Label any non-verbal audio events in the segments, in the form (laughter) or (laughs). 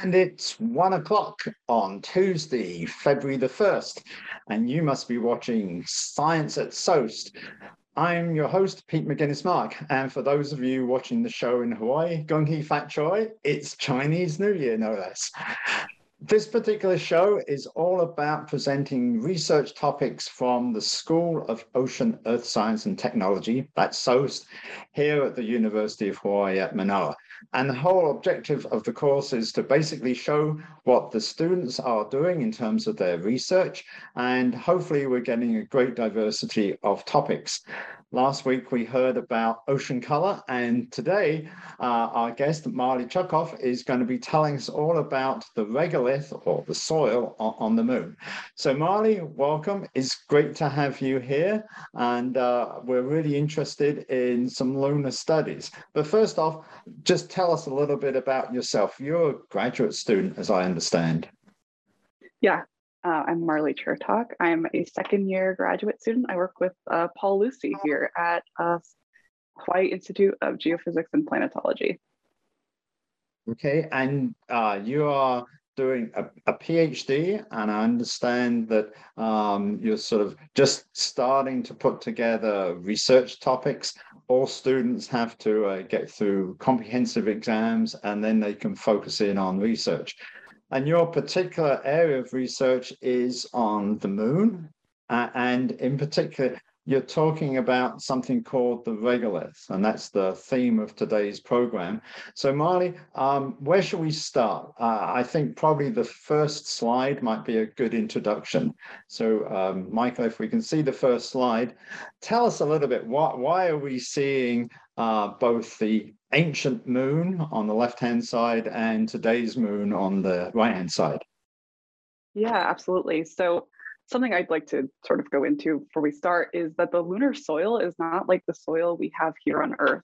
And it's one o'clock on Tuesday, February the 1st, and you must be watching Science at SOEST. I'm your host, Pete Mouginis-Mark, and for those of you watching the show in Hawaii, Gong Hei Fat Choi, it's Chinese New Year, no less. This particular show is all about presenting research topics from the School of Ocean, Earth Science and Technology, that's SOEST, here at the University of Hawaii at Manoa. And the whole objective of the course is to basically show what the students are doing in terms of their research. And hopefully we're getting a great diversity of topics. Last week we heard about ocean color, and today uh, our guest Marley Chertok is going to be telling us all about the regolith or the soil on, the moon. So Marley, welcome. It's great to have you here, and uh, we're really interested in some lunar studies. But first off, just tell us a little bit about yourself. You're a graduate student, as I understand. Yeah, uh, I'm Marley Chertok. I'm a second year graduate student. I work with uh, Paul Lucey here at uh, Hawaii Institute of Geophysics and Planetology. Okay, and uh, you are doing a, a, PhD, and I understand that um, you're sort of just starting to put together research topics. All students have to uh, get through comprehensive exams, and then they can focus in on research. And your particular area of research is on the moon. Uh, and in particular, you're talking about something called the regolith, and that's the theme of today's program. So, Marley, um, where should we start? Uh, I think probably the first slide might be a good introduction. So, um, Michael, if we can see the first slide, tell us a little bit why, why are we seeing uh, both the ancient moon on the left hand side and today's moon on the right hand side. Yeah, absolutely. So, something I'd like to sort of go into before we start is that the lunar soil is not like the soil we have here on Earth.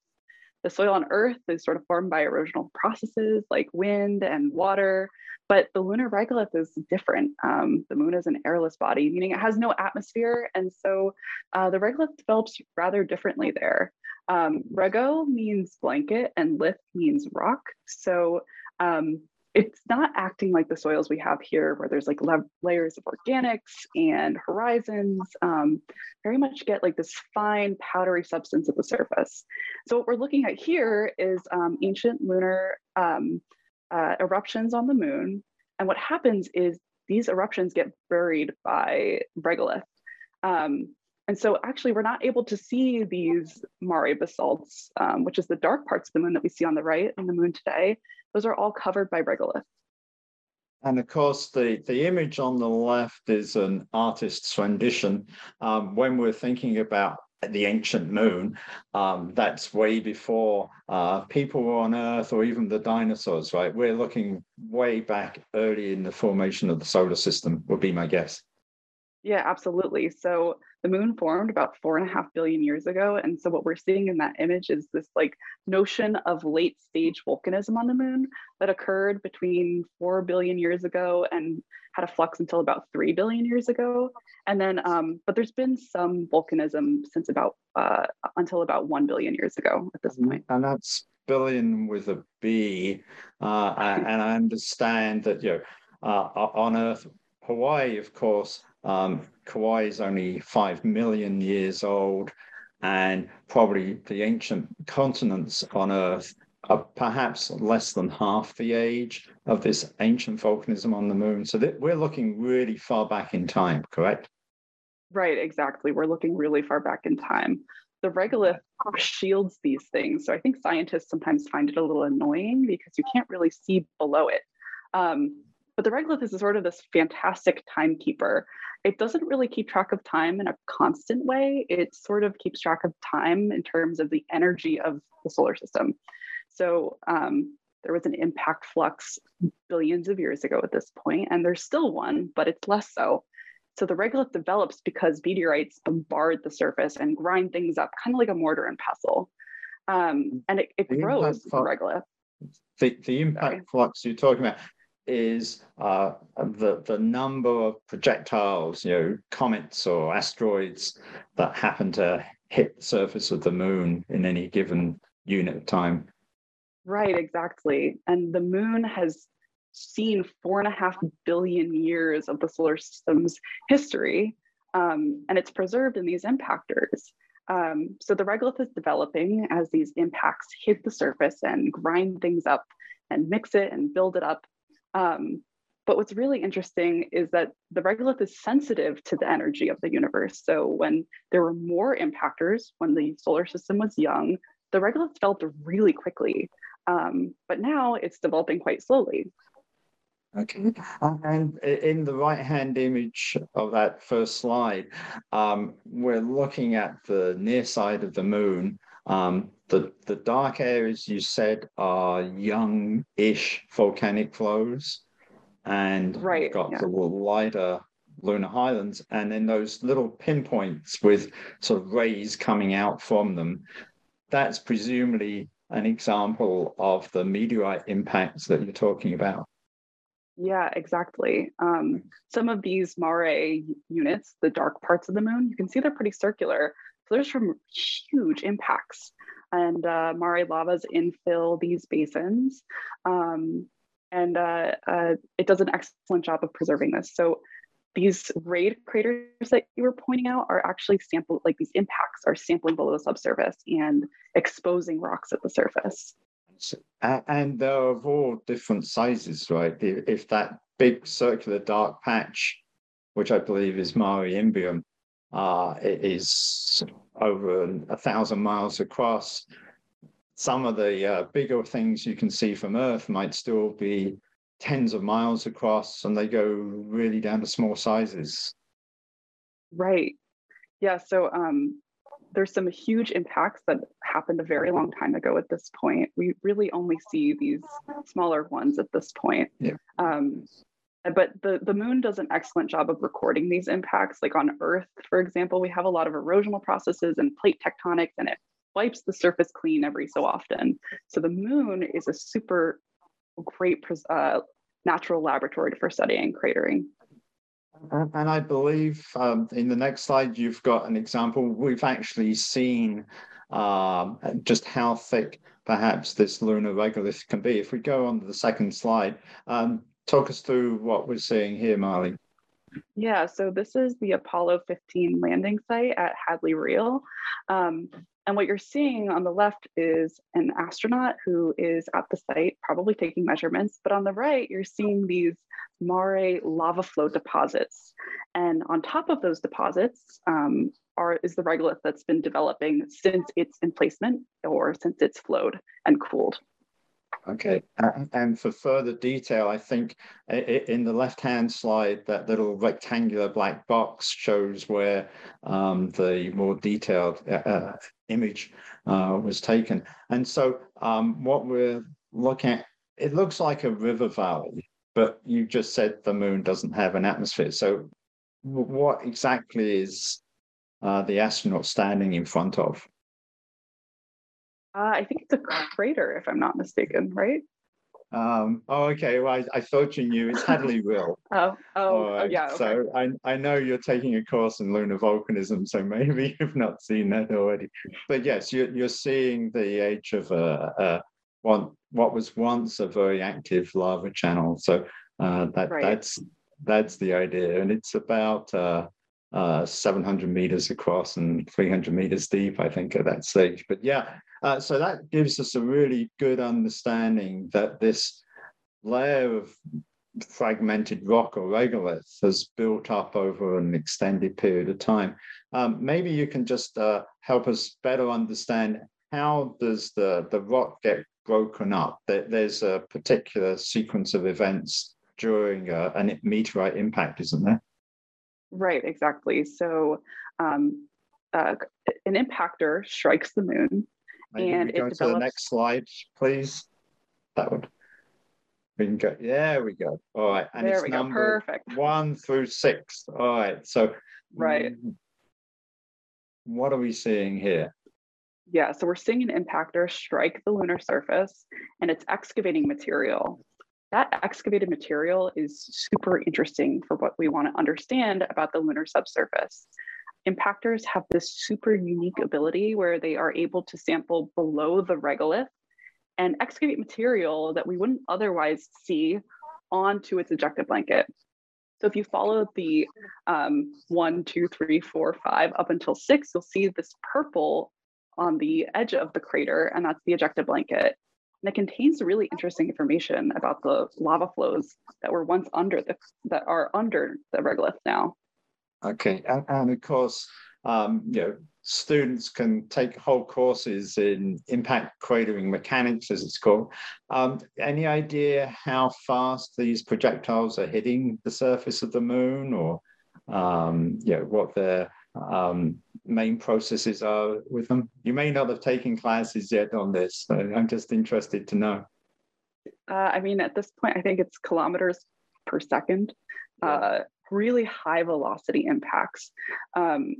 The soil on Earth is sort of formed by erosional processes like wind and water, but the lunar regolith is different. Um, the moon is an airless body, meaning it has no atmosphere. And so uh, the regolith develops rather differently there. Um, rego means blanket and lith means rock. So um, it's not acting like the soils we have here, where there's like layers of organics and horizons. Um, very much get like this fine powdery substance at the surface. So what we're looking at here is um, ancient lunar um, uh, eruptions on the moon. And what happens is these eruptions get buried by regolith. Um, and so actually we're not able to see these Mare basalts, um, which is the dark parts of the moon that we see on the right in the moon today. Those are all covered by regolith. And of course, the, the image on the left is an artist's rendition. Um, when we're thinking about the ancient moon, um, that's way before uh, people were on Earth or even the dinosaurs, right? We're looking way back early in the formation of the solar system, would be my guess. Yeah, absolutely. So the moon formed about four and a half billion years ago. And so what we're seeing in that image is this like notion of late stage volcanism on the moon that occurred between four billion years ago and had a flux until about three billion years ago. And then, um, but there's been some volcanism since about uh, until about one billion years ago at this point. And that's billion with a B. Uh, and I understand that you know uh, on Earth, Hawaii, of course, um, Kauai is only 5 million years old, and probably the ancient continents on Earth are perhaps less than half the age of this ancient volcanism on the moon. So that we're looking really far back in time, correct? Right, exactly. We're looking really far back in time. The regolith shields these things. So I think scientists sometimes find it a little annoying because you can't really see below it. Um, but the regolith is sort of this fantastic timekeeper it doesn't really keep track of time in a constant way. It sort of keeps track of time in terms of the energy of the solar system. So um, there was an impact flux billions of years ago at this point, and there's still one, but it's less so. So the regolith develops because meteorites bombard the surface and grind things up, kind of like a mortar and pestle. Um, and it, it grows the regolith. The, the impact Sorry. flux you're talking about, is uh, the, the number of projectiles, you know, comets or asteroids that happen to hit the surface of the moon in any given unit of time. Right, exactly. And the moon has seen four and a half billion years of the solar system's history, um, and it's preserved in these impactors. Um, so the regolith is developing as these impacts hit the surface and grind things up and mix it and build it up. Um, but what's really interesting is that the regolith is sensitive to the energy of the universe. So when there were more impactors, when the solar system was young, the regolith developed really quickly. Um, but now it's developing quite slowly. Okay, and in the right-hand image of that first slide, um, we're looking at the near side of the moon. Um, the, the dark areas you said are young-ish volcanic flows, and right, we've got yeah. the lighter lunar highlands, and then those little pinpoints with sort of rays coming out from them. That's presumably an example of the meteorite impacts that you're talking about. Yeah, exactly. Um, some of these Mare units, the dark parts of the moon, you can see they're pretty circular. So there's from huge impacts. And uh, Mare lavas infill these basins. Um, and uh, uh, it does an excellent job of preserving this. So these rayed craters that you were pointing out are actually sampled, like these impacts are sampling below the subsurface and exposing rocks at the surface. And they're of all different sizes, right? If that big circular dark patch, which I believe is Mare Imbrium, uh, it is over a thousand miles across. Some of the uh, bigger things you can see from Earth might still be tens of miles across, and they go really down to small sizes. Right. Yeah. So um, there's some huge impacts that happened a very long time ago at this point. We really only see these smaller ones at this point. Yeah. Um, but the, the moon does an excellent job of recording these impacts. Like on Earth, for example, we have a lot of erosional processes and plate tectonics, and it wipes the surface clean every so often. So the moon is a super great uh, natural laboratory for studying cratering. And I believe um, in the next slide, you've got an example. We've actually seen um, just how thick perhaps this lunar regolith can be. If we go on to the second slide, um, talk us through what we're seeing here, Marley. Yeah, so this is the Apollo 15 landing site at Hadley Rille. Um, and what you're seeing on the left is an astronaut who is at the site, probably taking measurements. But on the right, you're seeing these Mare lava flow deposits. And on top of those deposits um, are, is the regolith that's been developing since its emplacement or since it's flowed and cooled. Okay, and for further detail, I think in the left-hand slide, that little rectangular black box shows where um, the more detailed uh, uh, image uh, was taken. And so um, what we're looking at, it looks like a river valley, but you just said the moon doesn't have an atmosphere. So what exactly is uh, the astronaut standing in front of? Uh, I think it's a crater, if I'm not mistaken, right? Um, oh, okay. Well, I, I, thought you knew. It's Hadley Rille. (laughs) oh, oh, right. oh, yeah. Okay. So I, I know you're taking a course in lunar volcanism, so (laughs) maybe you've not seen that already. But yes, you're, you're seeing the age of a, a one, what was once a very active lava channel. So uh, that right. that's that's the idea, and it's about uh, uh, 700 meters across and 300 meters deep, I think, at that stage. But yeah, uh, so that gives us a really good understanding that this layer of fragmented rock or regolith has built up over an extended period of time. Um, maybe you can just uh, help us better understand how does the, the rock get broken up? There's a particular sequence of events during a, a meteorite impact, isn't there? Right, exactly. So um, uh, an impactor strikes the moon Maybe and we go to the next slide, please. That would. We can go. There we go. All right, and there it's we go. Perfect. One through six. All right. So. Right. What are we seeing here? Yeah, so we're seeing an impactor strike the lunar surface, and it's excavating material. That excavated material is super interesting for what we want to understand about the lunar subsurface impactors have this super unique ability where they are able to sample below the regolith and excavate material that we wouldn't otherwise see onto its ejecta blanket. So if you follow the um, one, two, three, four, five up until six, you'll see this purple on the edge of the crater, and that's the ejecta blanket. And it contains really interesting information about the lava flows that were once under the that are under the regolith now. Okay, and, and of course, um, you know, students can take whole courses in impact cratering mechanics, as it's called. Um, any idea how fast these projectiles are hitting the surface of the moon, or um, you know, what their um, main processes are with them? You may not have taken classes yet on this, so I'm just interested to know. Uh, I mean, at this point, I think it's kilometers per second. Uh, really high velocity impacts. Um,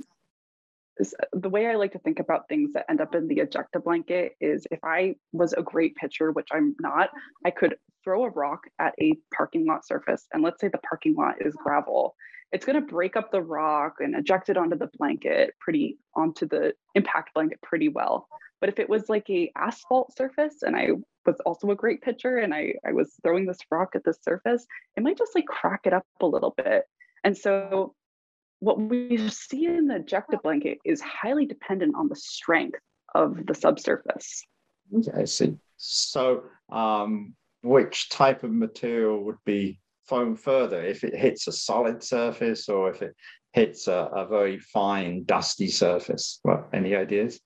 the way I like to think about things that end up in the ejecta blanket is if I was a great pitcher, which I'm not, I could throw a rock at a parking lot surface. And let's say the parking lot is gravel. It's going to break up the rock and eject it onto the blanket pretty onto the impact blanket pretty well. But if it was like a asphalt surface and I was also a great pitcher and I, I was throwing this rock at the surface, it might just like crack it up a little bit. And so what we see in the ejecta blanket is highly dependent on the strength of the subsurface. Okay, I see. So, um, which type of material would be thrown further if it hits a solid surface or if it hits a, a very fine, dusty surface? What, any ideas?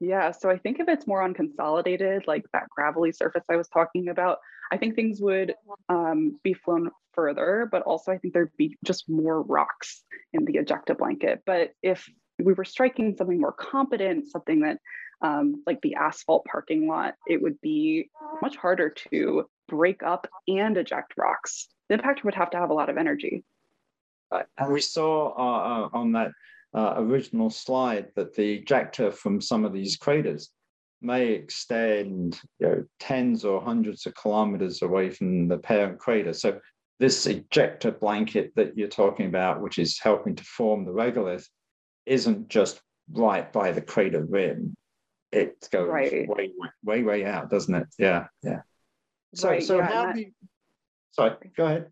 Yeah, so I think if it's more unconsolidated, like that gravelly surface I was talking about, I think things would um, be flown further, but also I think there'd be just more rocks in the ejecta blanket. But if we were striking something more competent, something that um, like the asphalt parking lot, it would be much harder to break up and eject rocks. The impactor would have to have a lot of energy. And we saw uh, uh, on that uh, original slide that the ejecta from some of these craters may extend you know, tens or hundreds of kilometers away from the parent crater. So this ejecta blanket that you're talking about, which is helping to form the regolith, isn't just right by the crater rim. It goes right. way, way, way out, doesn't it? Yeah, yeah. So, right, so yeah, how that, do you? Sorry, go ahead.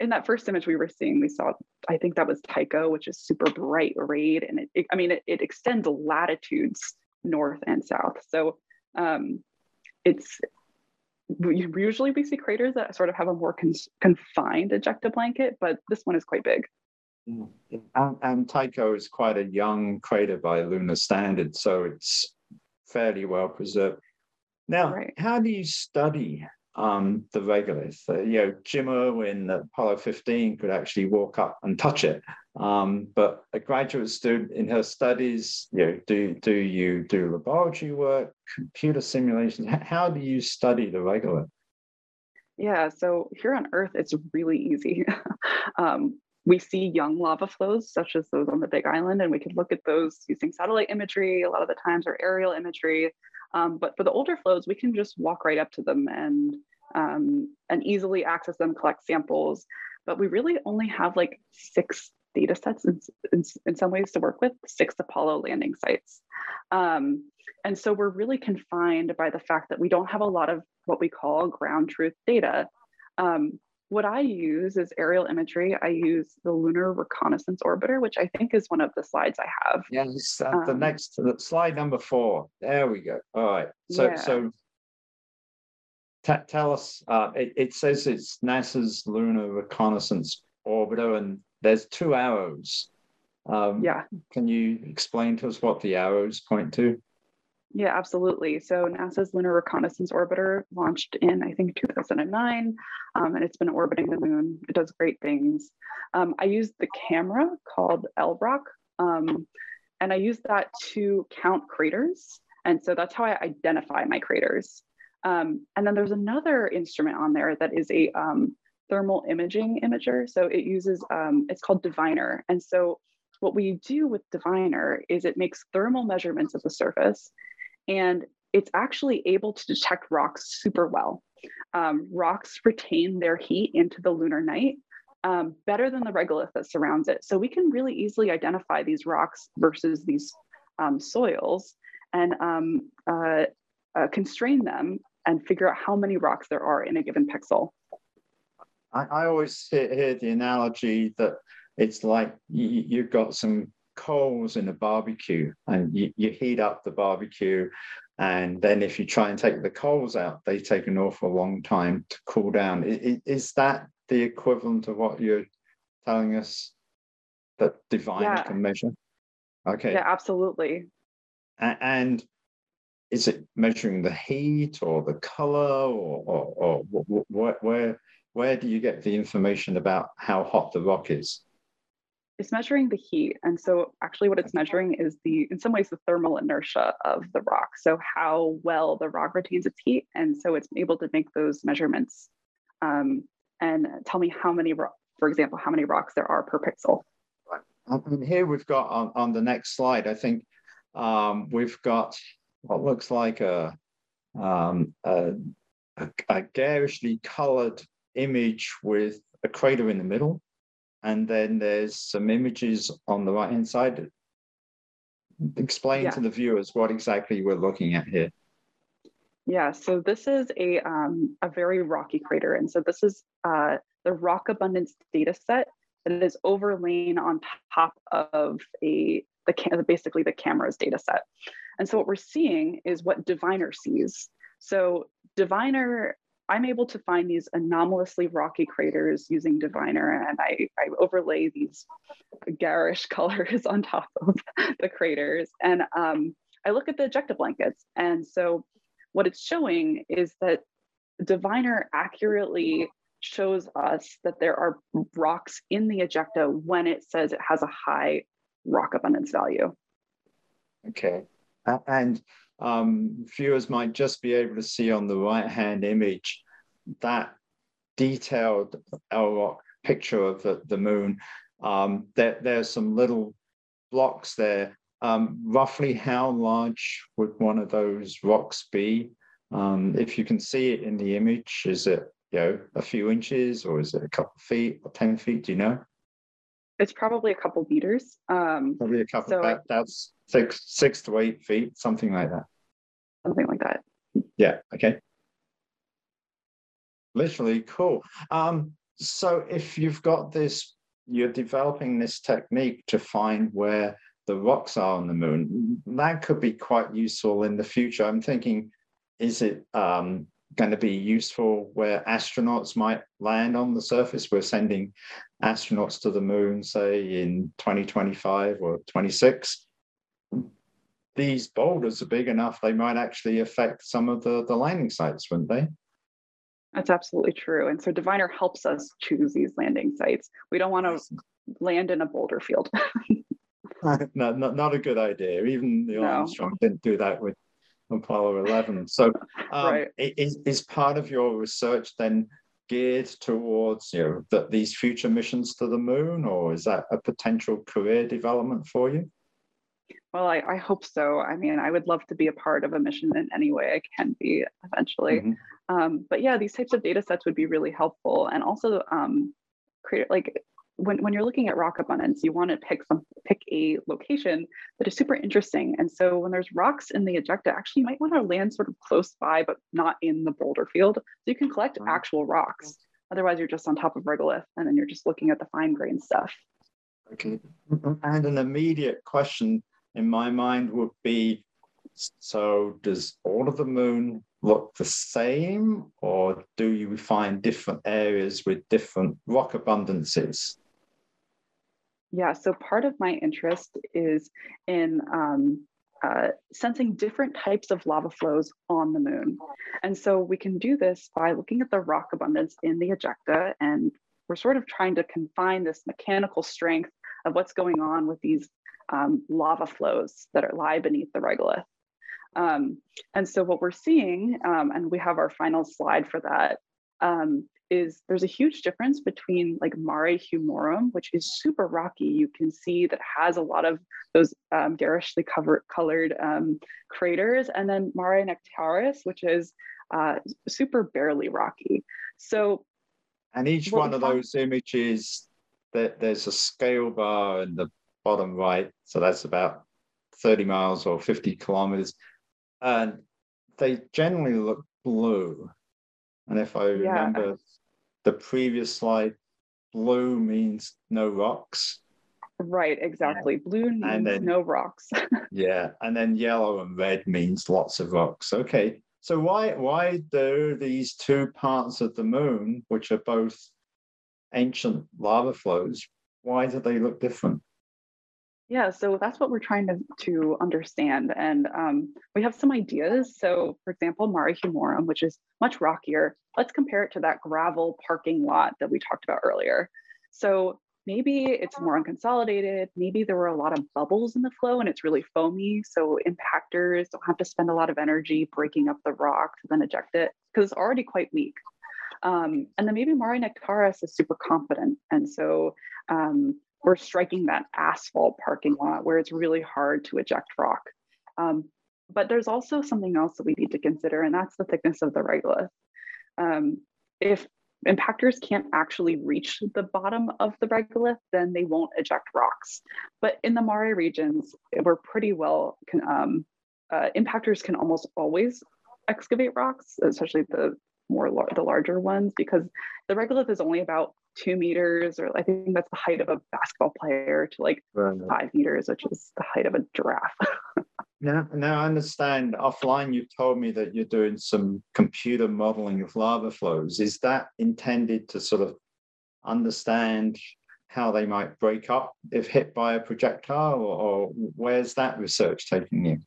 In that first image we were seeing, we saw, I think that was Tycho, which is super bright red. and it, it I mean, it, it extends latitudes north and south. So um, it's usually we see craters that sort of have a more con- confined ejecta blanket, but this one is quite big. Mm. And, and Tycho is quite a young crater by lunar standards, so it's fairly well preserved. Now, right. how do you study um, the regolith. Uh, you know, Jim Irwin at Apollo 15 could actually walk up and touch it. Um, but a graduate student in her studies, you know, do, do you do laboratory work, computer simulations? How do you study the regolith? Yeah, so here on Earth, it's really easy. (laughs) um, we see young lava flows, such as those on the Big Island, and we can look at those using satellite imagery a lot of the times or aerial imagery. Um, but for the older flows, we can just walk right up to them and um, and easily access them, collect samples. But we really only have like six data sets in, in, in some ways to work with, six Apollo landing sites. Um, and so we're really confined by the fact that we don't have a lot of what we call ground truth data. Um, what I use is aerial imagery. I use the Lunar Reconnaissance Orbiter, which I think is one of the slides I have. Yes, um, the next the slide number four. There we go. All right. So yeah. so tell us. Uh, it, it says it's NASA's Lunar Reconnaissance Orbiter, and there's two arrows. Um, yeah. Can you explain to us what the arrows point to? Yeah, absolutely. So NASA's Lunar Reconnaissance Orbiter launched in, I think, 2009, um, and it's been orbiting the moon. It does great things. Um, I used the camera called LROC, um, and I used that to count craters. And so that's how I identify my craters. Um, and then there's another instrument on there that is a um, thermal imaging imager. So it uses, um, it's called Diviner. And so what we do with Diviner is it makes thermal measurements of the surface and it's actually able to detect rocks super well. Um, rocks retain their heat into the lunar night um, better than the regolith that surrounds it. So we can really easily identify these rocks versus these um, soils and um, uh, uh, constrain them and figure out how many rocks there are in a given pixel. I, I always hear, hear, the analogy that it's like you, you've got some coals in a barbecue and you, you heat up the barbecue and then if you try and take the coals out they take an awful long time to cool down. Is, that the equivalent of what you're telling us that divine yeah. can measure? Okay. Yeah absolutely. And is it measuring the heat or the color or, or, or where, where where do you get the information about how hot the rock is it's measuring the heat and so actually what it's measuring is the in some ways the thermal inertia of the rock. So how well the rock retains its heat and so it's able to make those measurements. Um, and tell me how many for example how many rocks there are per pixel. And here we've got on, on the next slide i think um, we've got what looks like a, um, a, a, a garishly colored image with a crater in the middle. And then there's some images on the right hand side. Explain yeah. to the viewers what exactly we're looking at here. Yeah, so this is a, um, a very rocky crater. And so this is uh, the rock abundance data set that is overlain on top of a the basically the camera's data set. And so what we're seeing is what Diviner sees. So Diviner, I'm able to find these anomalously rocky craters using Diviner, and I, I overlay these garish (laughs) colors on top of the craters. And um, I look at the ejecta blankets. And so what it's showing is that Diviner accurately shows us that there are rocks in the ejecta when it says it has a high rock abundance value. Okay. And um, viewers might just be able to see on the right hand image that detailed LROC picture of the, the moon. Um, there, there's some little blocks there. Um, roughly how large would one of those rocks be? Um, if you can see it in the image, is it you know a few inches or is it a couple of feet or 10 feet? Do you know? It's probably a couple meters. Um, probably a couple. So that, that's six six to eight feet, something like that. Something like that. Yeah. Okay. Literally cool. Um, so if you've got this, you're developing this technique to find where the rocks are on the moon. That could be quite useful in the future. I'm thinking, is it um, going to be useful where astronauts might land on the surface. We're sending astronauts to the moon, say in 2025 or 26. These boulders are big enough, they might actually affect some of the, the landing sites, wouldn't they? That's absolutely true. And so Diviner helps us choose these landing sites. We don't want to land in a boulder field. (laughs) (laughs) no, not, not a good idea. Even the no. Armstrong didn't do that with Apollo 11. So, (laughs) um, right. is, is part of your research then geared towards you know that these future missions to the moon, or is that a potential career development for you? Well, I, I hope so. I mean, I would love to be a part of a mission in any way I can be eventually. Mm-hmm. Um, but yeah, these types of data sets would be really helpful, and also um, create like when, when you're looking at rock abundance, you want to pick some pick a location that is super interesting. And so when there's rocks in the ejecta, actually you might want to land sort of close by, but not in the boulder field. So you can collect actual rocks. Otherwise, you're just on top of regolith and then you're just looking at the fine grain stuff. Okay. And an immediate question in my mind would be so does all of the moon look the same or do you find different areas with different rock abundances yeah, so part of my interest is in um, uh, sensing different types of lava flows on the moon. And so we can do this by looking at the rock abundance in the ejecta, and we're sort of trying to confine this mechanical strength of what's going on with these um, lava flows that are lie beneath the regolith. Um, and so what we're seeing, um, and we have our final slide for that, um, is there's a huge difference between like Mare Humorum, which is super rocky. You can see that has a lot of those um, garishly covered, colored um, craters, and then Mare Nectaris, which is uh, super barely rocky. So, and each one of those images, that there's a scale bar and the bottom right, so that's about 30 miles or 50 kilometers, and they generally look blue. And if I yeah. remember the previous slide, blue means no rocks. Right, exactly. Blue means then, no rocks. (laughs) yeah, and then yellow and red means lots of rocks. Okay, so why why do these two parts of the moon, which are both ancient lava flows, why do they look different? Yeah, so that's what we're trying to, to understand. And um, we have some ideas. So, for example, Mare Humorum, which is much rockier, let's compare it to that gravel parking lot that we talked about earlier. So, maybe it's more unconsolidated. Maybe there were a lot of bubbles in the flow and it's really foamy. So, impactors don't have to spend a lot of energy breaking up the rock to then eject it because it's already quite weak. Um, and then maybe Mare Nectaris is super confident. And so um, we're striking that asphalt parking lot where it's really hard to eject rock. Um, but there's also something else that we need to consider, and that's the thickness of the regolith. Um, if impactors can't actually reach the bottom of the regolith, then they won't eject rocks. But in the Mare regions, we're pretty well, can, um, uh, impactors can almost always excavate rocks, especially the more the larger ones, because the regolith is only about two meters, or I think that's the height of a basketball player, to like right. five meters, which is the height of a giraffe. (laughs) now, now I understand offline you've told me that you're doing some computer modeling of lava flows. Is that intended to sort of understand how they might break up if hit by a projectile, or, or where's that research taking you?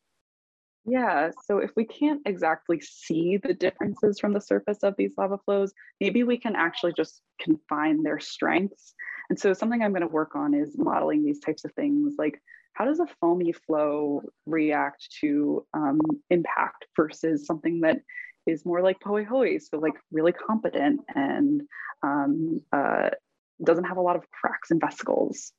Yeah, so if we can't exactly see the differences from the surface of these lava flows, maybe we can actually just confine their strengths. And so something I'm going to work on is modeling these types of things like how does a foamy flow react to um, impact versus something that is more like Pahoehoe, so like really competent and um, uh, doesn't have a lot of cracks and vesicles.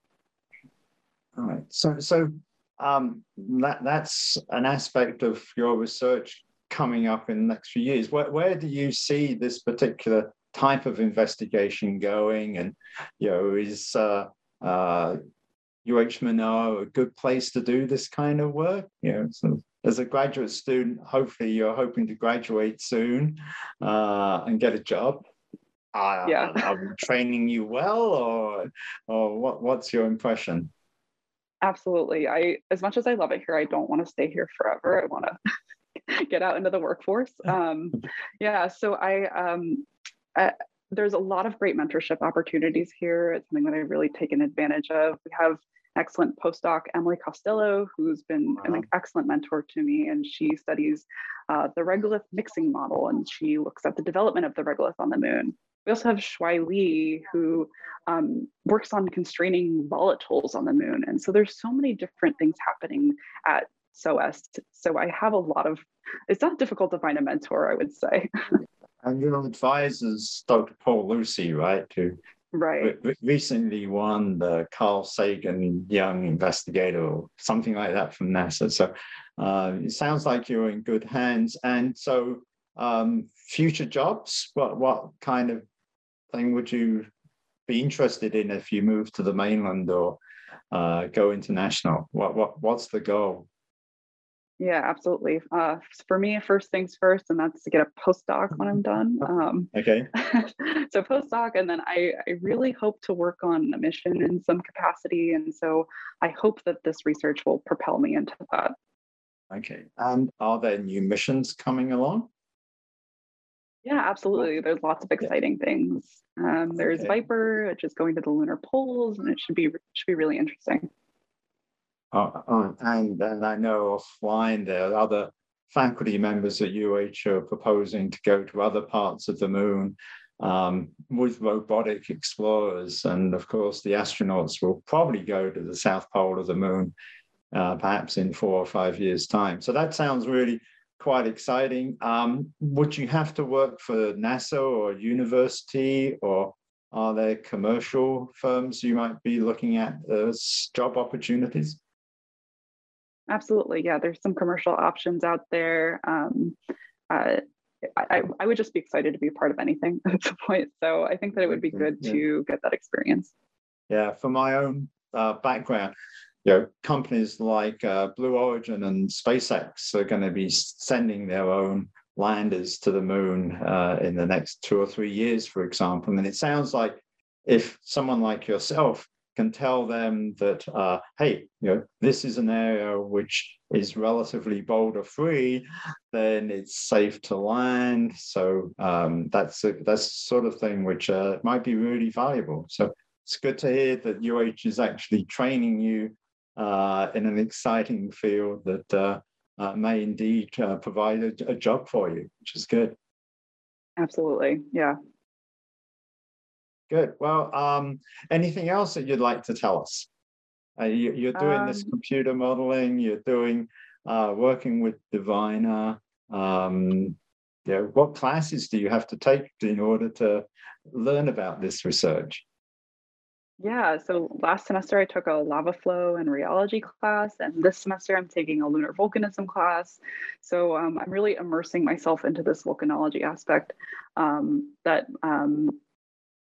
All right. So, so um, that that's an aspect of your research coming up in the next few years. Where, where do you see this particular type of investigation going? And you know, is uh, uh, UH Manoa a good place to do this kind of work? You know, so as a graduate student, hopefully you're hoping to graduate soon uh, and get a job. Uh, yeah. I'm training you well, or or what? What's your impression? Absolutely. I, as much as I love it here, I don't want to stay here forever. I want to (laughs) get out into the workforce. (laughs) Um, yeah. So I, um, I, there's a lot of great mentorship opportunities here. It's something that I've really taken advantage of. We have excellent postdoc Emily Costello, who's been wow. an excellent mentor to me, and she studies uh, the regolith mixing model, and she looks at the development of the regolith on the moon. We also have Shuai Li, who um, works on constraining volatiles on the moon. And so there's so many different things happening at SOEST. So I have a lot of, it's not difficult to find a mentor, I would say. (laughs) and your advisor is Dr. Paul Lucey, right? Who right. Re- recently won the Carl Sagan Young Investigator or something like that from NASA. So uh, it sounds like you're in good hands. And so um, future jobs, what, what kind of thing would you be interested in if you move to the mainland or uh, go international? What what what's the goal? Yeah, absolutely. Uh, for me, first things first, and that's to get a postdoc when I'm done. (laughs) Um, okay. (laughs) so postdoc, and then I, I really hope to work on a mission in some capacity, and so I hope that this research will propel me into that. Okay. And are there new missions coming along? Yeah, absolutely. There's lots of exciting things. Um, there's okay. Viper, which is going to the lunar poles, and it should be should be really interesting. Uh, uh, and and I know offline there are other faculty members at UH are proposing to go to other parts of the moon um, with robotic explorers, and of course the astronauts will probably go to the south pole of the moon, uh, perhaps in four or five years' time. So that sounds really quite exciting. Um, would you have to work for NASA or university, or are there commercial firms you might be looking at as job opportunities? Absolutely, yeah. There's some commercial options out there. Um, uh, I, I would just be excited to be part of anything (laughs) at this point. So I think that it would be good yeah. to get that experience. Yeah, for my own uh, background, you know, companies like uh, Blue Origin and SpaceX are going to be sending their own landers to the moon uh, in the next two or three years, for example. And it sounds like if someone like yourself can tell them that, uh, hey, you know, this is an area which is relatively boulder free, then it's safe to land. So um, that's a, that's sort of thing which uh, might be really valuable. So it's good to hear that UH is actually training you in an exciting field that uh, uh, may indeed uh, provide a, a job for you, which is good. Absolutely, yeah. Good. Well, um, anything else that you'd like to tell us? Uh, you, are doing um, this computer modeling. You're doing uh, working with Diviner. Um, yeah. What classes do you have to take in order to learn about this research? Yeah, so last semester I took a lava flow and rheology class, and this semester I'm taking a lunar volcanism class. So um, I'm really immersing myself into this volcanology aspect um, that um,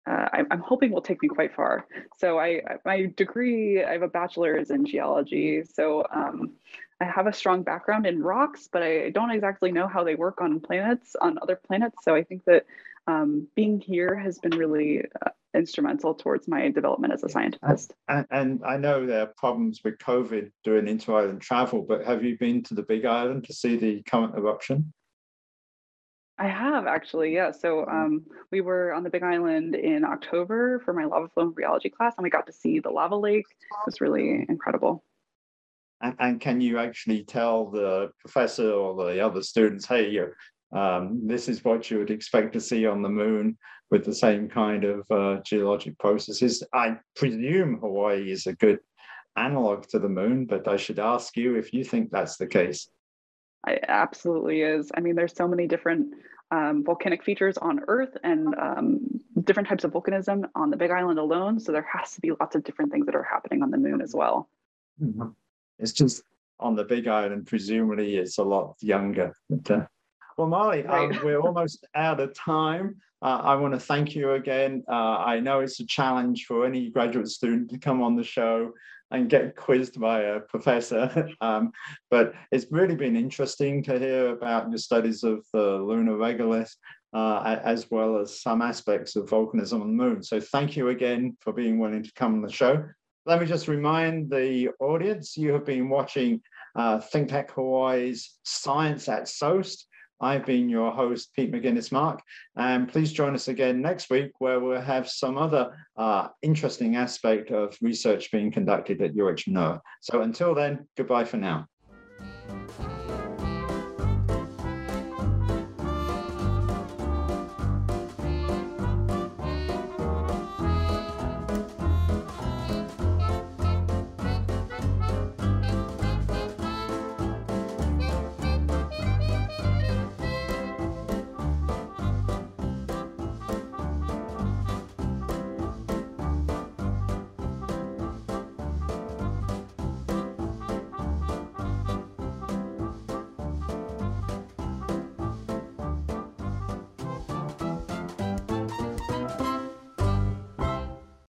uh, I, am hoping will take me quite far. So I, my degree, I have a bachelor's in geology. So um, I have a strong background in rocks, but I don't exactly know how they work on planets, on other planets. So I think that um, being here has been really uh, instrumental towards my development as a scientist. And, and, I know there are problems with COVID doing inter-island travel, but have you been to the Big Island to see the current eruption? I have actually, yeah. So um, we were on the Big Island in October for my lava flow and rheology class, and we got to see the lava lake. It was really incredible. And, and can you actually tell the professor or the other students, hey, um, this is what you would expect to see on the moon with the same kind of uh, geologic processes? I presume Hawaii is a good analog to the moon, but I should ask you if you think that's the case. It absolutely is. I mean, there's so many different um, volcanic features on Earth and um, different types of volcanism on the Big Island alone. So there has to be lots of different things that are happening on the moon as well. Mm-hmm. It's just on the Big Island, presumably it's a lot younger. But, uh, well, right. um, we're almost out of time. Uh, I want to thank you again. Uh, I know it's a challenge for any graduate student to come on the show and get quizzed by a professor. (laughs) um, but it's really been interesting to hear about your studies of the lunar regolith, uh, as well as some aspects of volcanism on the moon. So thank you again for being willing to come on the show. Let me just remind the audience, you have been watching uh, ThinkTech Hawaii's Science at SOEST. I've been your host, Pete Mouginis-Mark, and please join us again next week where we'll have some other uh, interesting aspect of research being conducted at UH Manoa. So until then, goodbye for now.